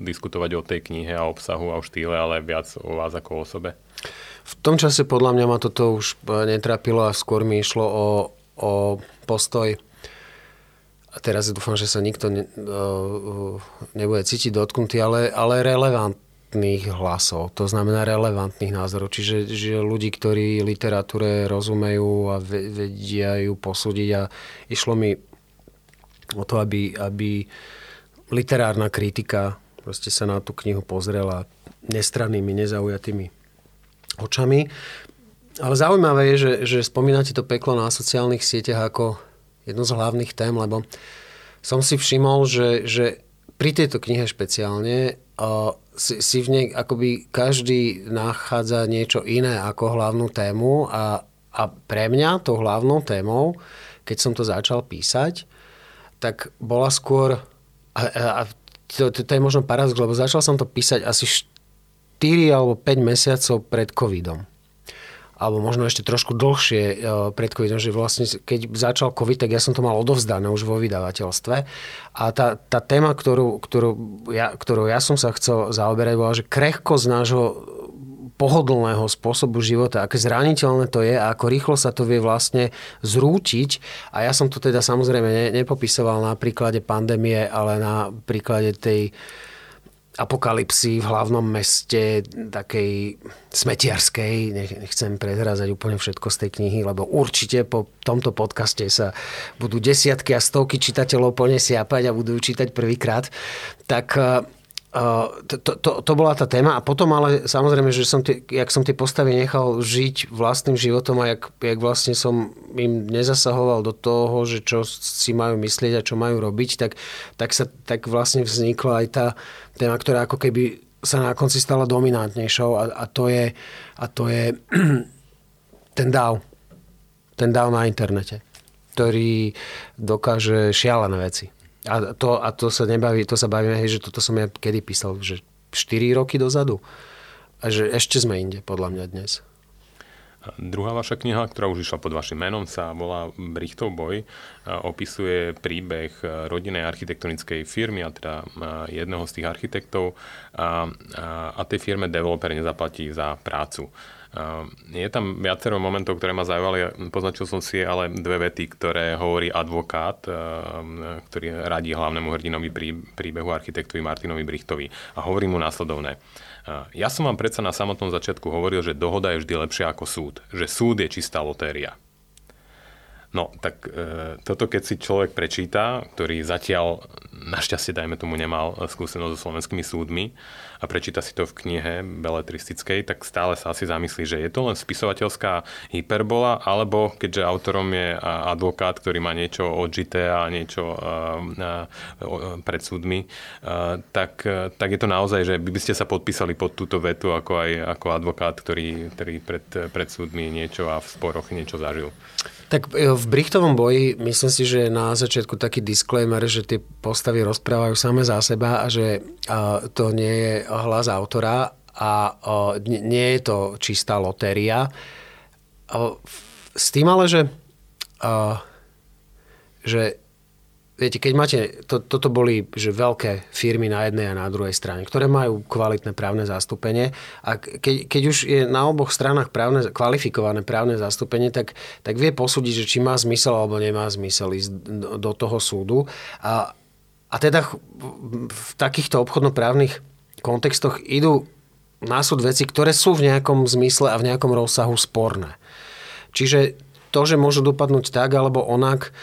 diskutovať o tej knihe a obsahu a o štýle, ale viac o vás ako o osobe? V tom čase podľa mňa ma toto už e, netrapilo a skôr mi išlo o, o postoj a teraz dúfam, že sa nikto ne, nebude cítiť dotknutý, ale, ale relevant, relevantných hlasov, to znamená relevantných názorov, čiže že ľudí, ktorí literatúre rozumejú a vedia ju posúdiť a išlo mi o to, aby, aby literárna kritika proste sa na tú knihu pozrela nestrannými, nezaujatými očami. Ale zaujímavé je, že, že spomínate to peklo na sociálnych sieťach ako jednu z hlavných tém, lebo som si všimol, že, že pri tejto knihe špeciálne si, si v nej akoby každý nachádza niečo iné ako hlavnú tému a, a pre mňa tou hlavnou témou, keď som to začal písať, tak bola skôr, a, a to, to, to je možno paradox, lebo začal som to písať asi 4 alebo 5 mesiacov pred covidom. Alebo možno ešte trošku dlhšie e, pred covidom, že vlastne keď začal covid, tak ja som to mal odovzdané už vo vydavateľstve. A tá, tá téma, ktorú, ktorú, ja, ktorú ja som sa chcel zaoberať, bola, že krehkosť nášho pohodlného spôsobu života, aké zraniteľné to je a ako rýchlo sa to vie vlastne zrútiť. A ja som to teda samozrejme ne, nepopisoval na príklade pandémie, ale na príklade tej apokalipsy v hlavnom meste, takej smetiarskej. Nechcem prezrázať úplne všetko z tej knihy, lebo určite po tomto podcaste sa budú desiatky a stovky čitateľov plne siapať a budú čítať prvýkrát. Tak to, to, to bola tá téma a potom ale samozrejme, že som tie, jak som tie postavy nechal žiť vlastným životom a jak, jak vlastne som im nezasahoval do toho, že čo si majú myslieť a čo majú robiť, tak, tak, sa, tak vlastne vznikla aj tá téma, ktorá ako keby sa na konci stala dominantnejšou a, a to je, a to je ten DAO. Ten DAO na internete, ktorý dokáže šialené veci. A to, a to sa nebaví, to sa bavíme, že toto som ja kedy písal, že 4 roky dozadu. A že ešte sme inde, podľa mňa dnes. A druhá vaša kniha, ktorá už išla pod vašim menom, sa volá Brichtov boj. Opisuje príbeh rodinnej architektonickej firmy, a teda jedného z tých architektov a, a, a tej firme developer nezaplatí za prácu. Ehm, je tam viacero momentov, ktoré ma zaujali. Poznačil som si ale dve vety, ktoré hovorí advokát, ehm, ktorý radí hlavnému hrdinovi príbehu architektovi Martinovi Brichtovi. A hovorí mu následovné. Ehm, ja som vám predsa na samotnom začiatku hovoril, že dohoda je vždy lepšia ako súd. Že súd je čistá lotéria. No, tak e, toto keď si človek prečíta, ktorý zatiaľ, našťastie dajme tomu, nemal skúsenosť so slovenskými súdmi a prečíta si to v knihe beletristickej, tak stále sa asi zamyslí, že je to len spisovateľská hyperbola, alebo keďže autorom je advokát, ktorý má niečo odžité a niečo e, e, pred súdmi, tak, tak je to naozaj, že by ste sa podpísali pod túto vetu ako aj ako advokát, ktorý, ktorý pred, pred súdmi niečo a v sporoch niečo zažil. Tak v Brichtovom boji myslím si, že na začiatku taký disclaimer, že tie postavy rozprávajú same za seba a že to nie je hlas autora a nie je to čistá lotéria. S tým ale, že, že viete, keď máte, to, toto boli že veľké firmy na jednej a na druhej strane, ktoré majú kvalitné právne zastúpenie a keď, keď už je na oboch stranách právne, kvalifikované právne zastúpenie, tak, tak vie posúdiť, že či má zmysel alebo nemá zmysel ísť do toho súdu. A, a teda v takýchto obchodnoprávnych kontextoch idú na súd veci, ktoré sú v nejakom zmysle a v nejakom rozsahu sporné. Čiže to, že môžu dopadnúť tak alebo onak,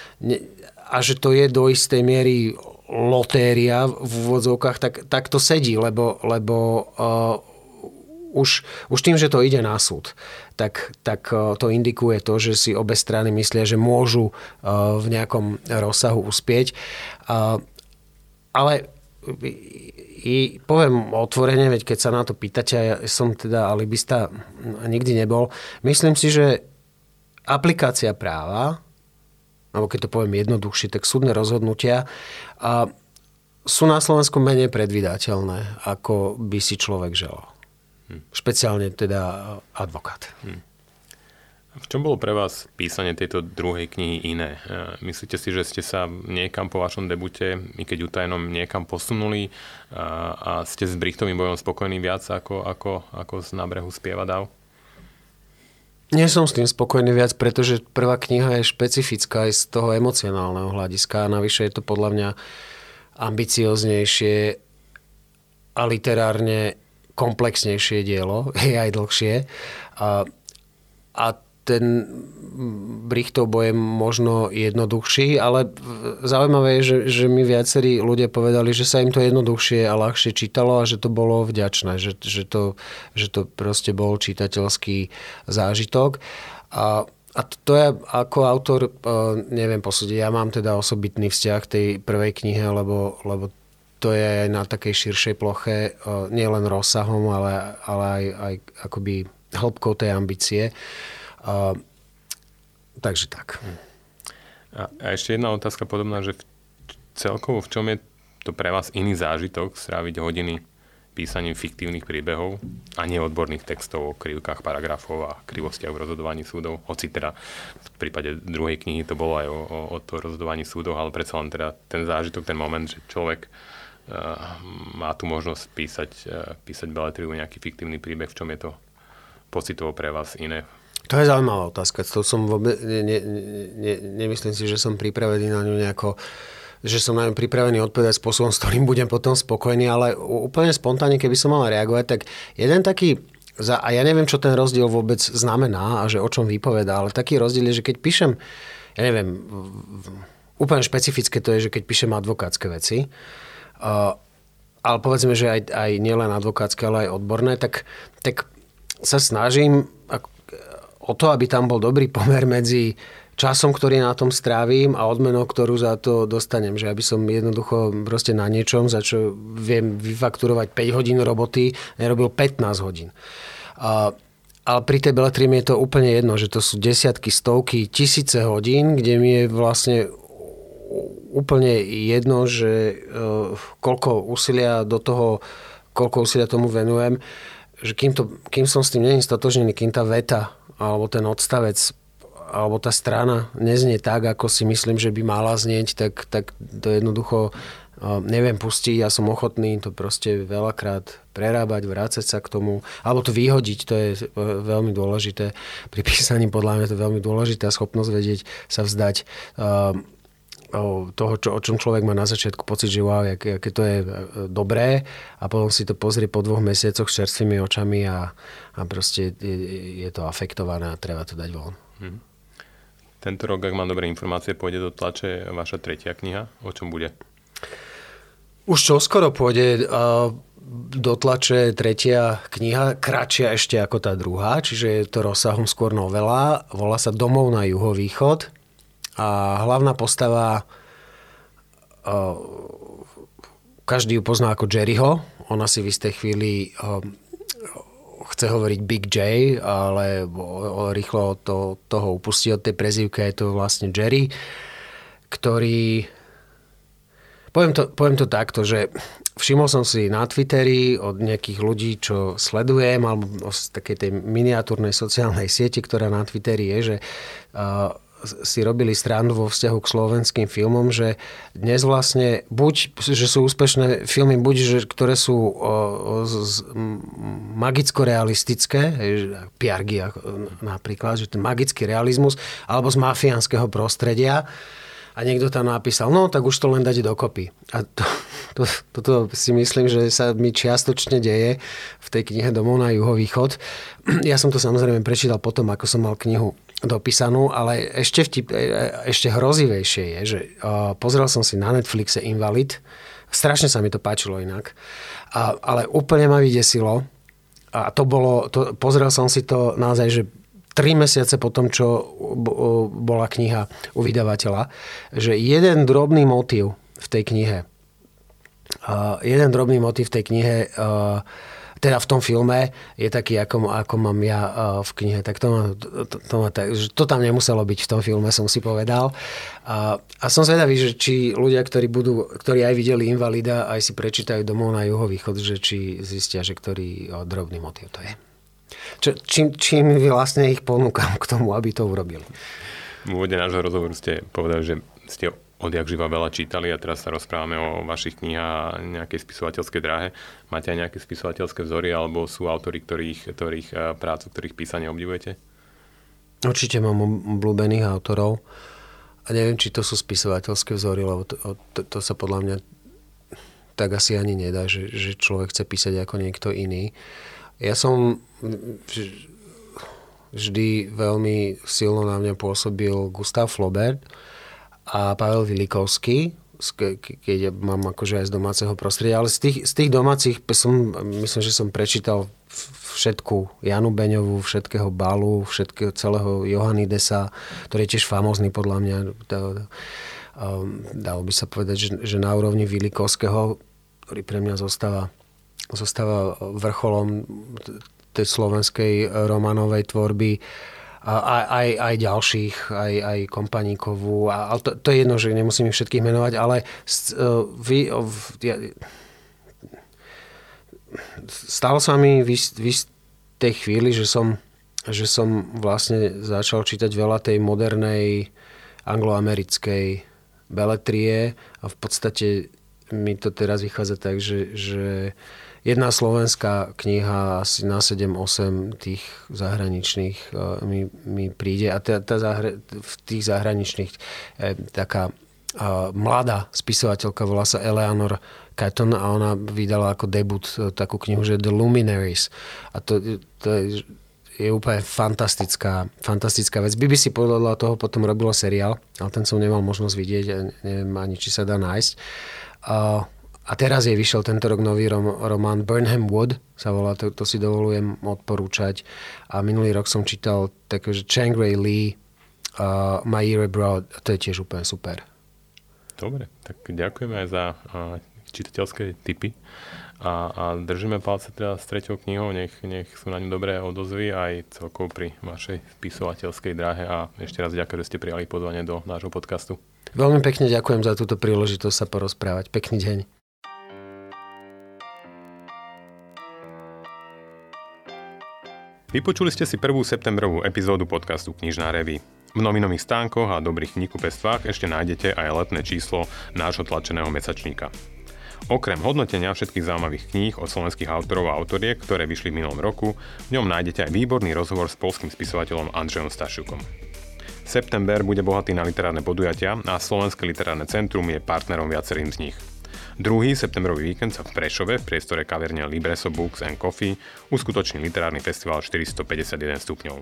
a že to je do istej miery lotéria v úvodzovkách, tak, tak to sedí, lebo, lebo uh, už, už tým, že to ide na súd, tak, tak uh, to indikuje to, že si obe strany myslia, že môžu uh, v nejakom rozsahu uspieť. Uh, ale i, poviem otvorene, veď keď sa na to pýtate, ja som teda alibista nikdy nebol, myslím si, že aplikácia práva alebo keď to poviem jednoduchšie, tak súdne rozhodnutia a sú na Slovensku menej predvydateľné, ako by si človek želal. Hm. Špeciálne teda advokát. Hm. V čom bolo pre vás písanie tejto druhej knihy iné? E, myslíte si, že ste sa niekam po vašom debute, i keď utajenom, niekam posunuli a, a ste s Brichtovým bojom spokojní viac ako, ako, ako z nábrehu spieva? Nie som s tým spokojný viac, pretože prvá kniha je špecifická aj z toho emocionálneho hľadiska a navyše je to podľa mňa ambicioznejšie a literárne komplexnejšie dielo, je aj dlhšie. A, a ten Brichtov boj je možno jednoduchší, ale zaujímavé je, že, že mi viacerí ľudia povedali, že sa im to jednoduchšie a ľahšie čítalo a že to bolo vďačné, že, že, to, že to proste bol čitateľský zážitok. A a to je ako autor, e, neviem posúdiť, ja mám teda osobitný vzťah k tej prvej knihe, lebo, lebo to je aj na takej širšej ploche, e, nielen rozsahom, ale, ale aj, aj akoby hĺbkou tej ambície. Takže tak. A, a ešte jedna otázka podobná, že v, celkovo v čom je to pre vás iný zážitok stráviť hodiny písaním fiktívnych príbehov a neodborných textov o krivkách paragrafov a krivostiach v rozhodovaní súdov. Hoci teda v prípade druhej knihy to bolo aj o, o, o to rozhodovaní súdov, ale predsa len teda ten zážitok, ten moment, že človek uh, má tu možnosť písať, uh, písať beletriu, nejaký fiktívny príbeh, v čom je to pocitovo pre vás iné? To je zaujímavá otázka. To som vôbec, ne, ne, ne, nemyslím si, že som pripravený na ňu nejako že som na ňu pripravený odpovedať spôsobom, s ktorým budem potom spokojný, ale úplne spontánne, keby som mal reagovať, tak jeden taký za, a ja neviem, čo ten rozdiel vôbec znamená a že o čom vypovedá, ale taký rozdiel je, že keď píšem, ja neviem, úplne špecifické to je, že keď píšem advokátske veci, ale povedzme, že aj, aj nielen advokátske, ale aj odborné, tak, tak sa snažím o to, aby tam bol dobrý pomer medzi časom, ktorý na tom strávim a odmenou, ktorú za to dostanem. Že aby som jednoducho proste na niečom, za čo viem vyfakturovať 5 hodín roboty, nerobil 15 hodín. A, ale pri tej beletrii je to úplne jedno, že to sú desiatky, stovky, tisíce hodín, kde mi je vlastne úplne jedno, že uh, koľko úsilia do toho, koľko úsilia tomu venujem, že kým, to, kým som s tým není stotožnený, kým tá veta alebo ten odstavec alebo tá strana neznie tak, ako si myslím, že by mala znieť, tak, tak to jednoducho neviem pustiť, ja som ochotný to proste veľakrát prerábať, vrácať sa k tomu, alebo to vyhodiť, to je veľmi dôležité. Pri písaní podľa mňa to je veľmi dôležitá schopnosť vedieť sa vzdať toho, čo, o čom človek má na začiatku pocit, že wow, aké to je e, dobré a potom si to pozrie po dvoch mesiacoch s čerstvými očami a, a proste je, je to afektované a treba to dať von. Hmm. Tento rok, ak mám dobré informácie, pôjde do tlače vaša tretia kniha. O čom bude? Už čo skoro pôjde do tlače tretia kniha, kratšia ešte ako tá druhá, čiže je to rozsahom skôr novela. Volá sa Domov na juhovýchod a hlavná postava každý ju pozná ako Jerryho. Ona si v istej chvíli chce hovoriť Big J, ale rýchlo to, toho upustí od tej prezývky, je to vlastne Jerry, ktorý... Poviem to, poviem to takto, že všimol som si na Twitteri od nejakých ľudí, čo sledujem, alebo z takej tej miniatúrnej sociálnej siete, ktorá na Twitteri je, že uh, si robili stranu vo vzťahu k slovenským filmom, že dnes vlastne buď, že sú úspešné filmy, buď, že, ktoré sú o, o, z, magicko-realistické, Piargi napríklad, že ten magický realizmus, alebo z mafiánskeho prostredia a niekto tam napísal, no tak už to len dať dokopy. A to, to, toto si myslím, že sa mi čiastočne deje v tej knihe Domov na juhovýchod. Ja som to samozrejme prečítal potom, ako som mal knihu dopísanú, ale ešte, vtip, e, ešte hrozivejšie je, že uh, pozrel som si na Netflixe Invalid, strašne sa mi to páčilo inak, a, ale úplne ma vydesilo. A to bolo, to, pozrel som si to naozaj, že tri mesiace po tom, čo bola kniha u vydavateľa, že jeden drobný motív v tej knihe, uh, jeden drobný motív v tej knihe uh, teda v tom filme je taký, ako, ako mám ja uh, v knihe. Tak to, má, to, to, má to tam nemuselo byť v tom filme, som si povedal. A, a som zvedavý, že či ľudia, ktorí, budú, ktorí aj videli Invalida, aj si prečítajú domov na juhovýchod, že či zistia, že ktorý o, drobný motiv to je. Čo, čím, čím vlastne ich ponúkam k tomu, aby to urobili. V úvode nášho rozhovoru ste povedali, že ste odjak živa veľa čítali a teraz sa rozprávame o vašich knihách a nejakej spisovateľskej dráhe. Máte aj nejaké spisovateľské vzory alebo sú autory, ktorých, ktorých eh, prácu, ktorých písanie obdivujete? Určite mám obľúbených autorov a neviem, či to sú spisovateľské vzory, lebo to, to, to sa podľa mňa tak asi ani nedá, že, že človek chce písať ako niekto iný. Ja som vždy veľmi silno na mňa pôsobil Gustav Flaubert, a Pavel Vilikovský, keď mám akože aj z domáceho prostredia, ale z tých, z tých domácich som, myslím, že som prečítal všetku Janu Beňovú, všetkého Balu, všetkého celého Johannidesa, ktorý je tiež famózny podľa mňa. Dalo by sa povedať, že, že na úrovni Vilikovského, ktorý pre mňa zostáva, zostáva vrcholom tej slovenskej romanovej tvorby, a aj, aj ďalších, aj, aj kompaníkovú, ale to, to je jedno, že nemusím ich všetkých menovať, ale uh, vy, uh, ja, stalo sa mi v, v tej chvíli, že som, že som vlastne začal čítať veľa tej modernej angloamerickej beletrie a v podstate mi to teraz vychádza tak, že, že jedna slovenská kniha asi na 7-8 tých zahraničných e, mi, mi príde a tá, tá zahra, v tých zahraničných e, taká a, mladá spisovateľka volá sa Eleanor Catton a ona vydala ako debut e, takú knihu, že The Luminaries. A to, to je, je úplne fantastická, fantastická vec. BBC podľa toho potom robilo seriál, ale ten som nemal možnosť vidieť a neviem ani, či sa dá nájsť. A, teraz je vyšiel tento rok nový rom, román Burnham Wood, sa volá, to, to si dovolujem odporúčať. A minulý rok som čítal také, že Chang-Ray Lee, uh, My Year Abroad, to je tiež úplne super. Dobre, tak ďakujeme aj za uh, čitateľské tipy a, a držíme palce teda s treťou knihou, nech, nech sú na ňu dobré odozvy aj celkovo pri vašej spisovateľskej dráhe a ešte raz ďakujem, že ste prijali pozvanie do nášho podcastu. Veľmi pekne ďakujem za túto príležitosť sa porozprávať. Pekný deň. Vypočuli ste si prvú septembrovú epizódu podcastu Knižná revy. V novinových stánkoch a dobrých knihkupectvách ešte nájdete aj letné číslo nášho tlačeného mesačníka. Okrem hodnotenia všetkých zaujímavých kníh od slovenských autorov a autoriek, ktoré vyšli v minulom roku, v ňom nájdete aj výborný rozhovor s polským spisovateľom Andrzejom Stašukom. September bude bohatý na literárne podujatia a Slovenské literárne centrum je partnerom viacerým z nich. Druhý septembrový víkend sa v Prešove v priestore kaverne Libreso Books and Coffee uskutoční literárny festival 451 stupňov.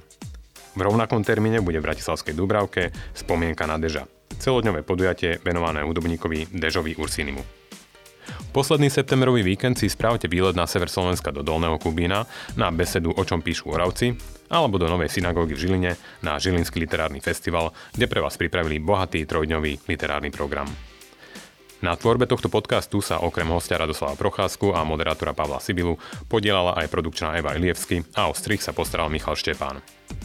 V rovnakom termíne bude v Bratislavskej Dubravke spomienka na Deža, celodňové podujatie venované hudobníkovi Dežovi Ursinimu. Posledný septembrový víkend si spravte výlet na sever Slovenska do Dolného Kubína na besedu O čom píšu Oravci alebo do Novej synagógy v Žiline na Žilinský literárny festival, kde pre vás pripravili bohatý trojdňový literárny program. Na tvorbe tohto podcastu sa okrem hostia Radoslava Procházku a moderátora Pavla Sibilu podielala aj produkčná Eva Ilievsky a o strich sa postaral Michal Štepán.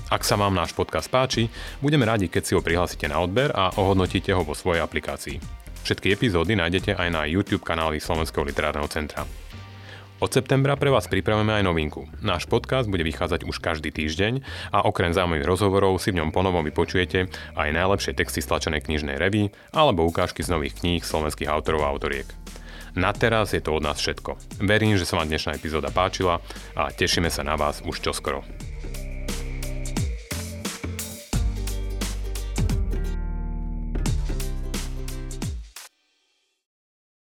Ak sa vám náš podcast páči, budeme radi, keď si ho prihlásite na odber a ohodnotíte ho vo svojej aplikácii. Všetky epizódy nájdete aj na YouTube kanáli Slovenského literárneho centra. Od septembra pre vás pripravujeme aj novinku. Náš podcast bude vychádzať už každý týždeň a okrem zaujímavých rozhovorov si v ňom ponovom vypočujete aj najlepšie texty stlačenej knižnej revy alebo ukážky z nových kníh slovenských autorov a autoriek. Na teraz je to od nás všetko. Verím, že sa vám dnešná epizóda páčila a tešíme sa na vás už čoskoro.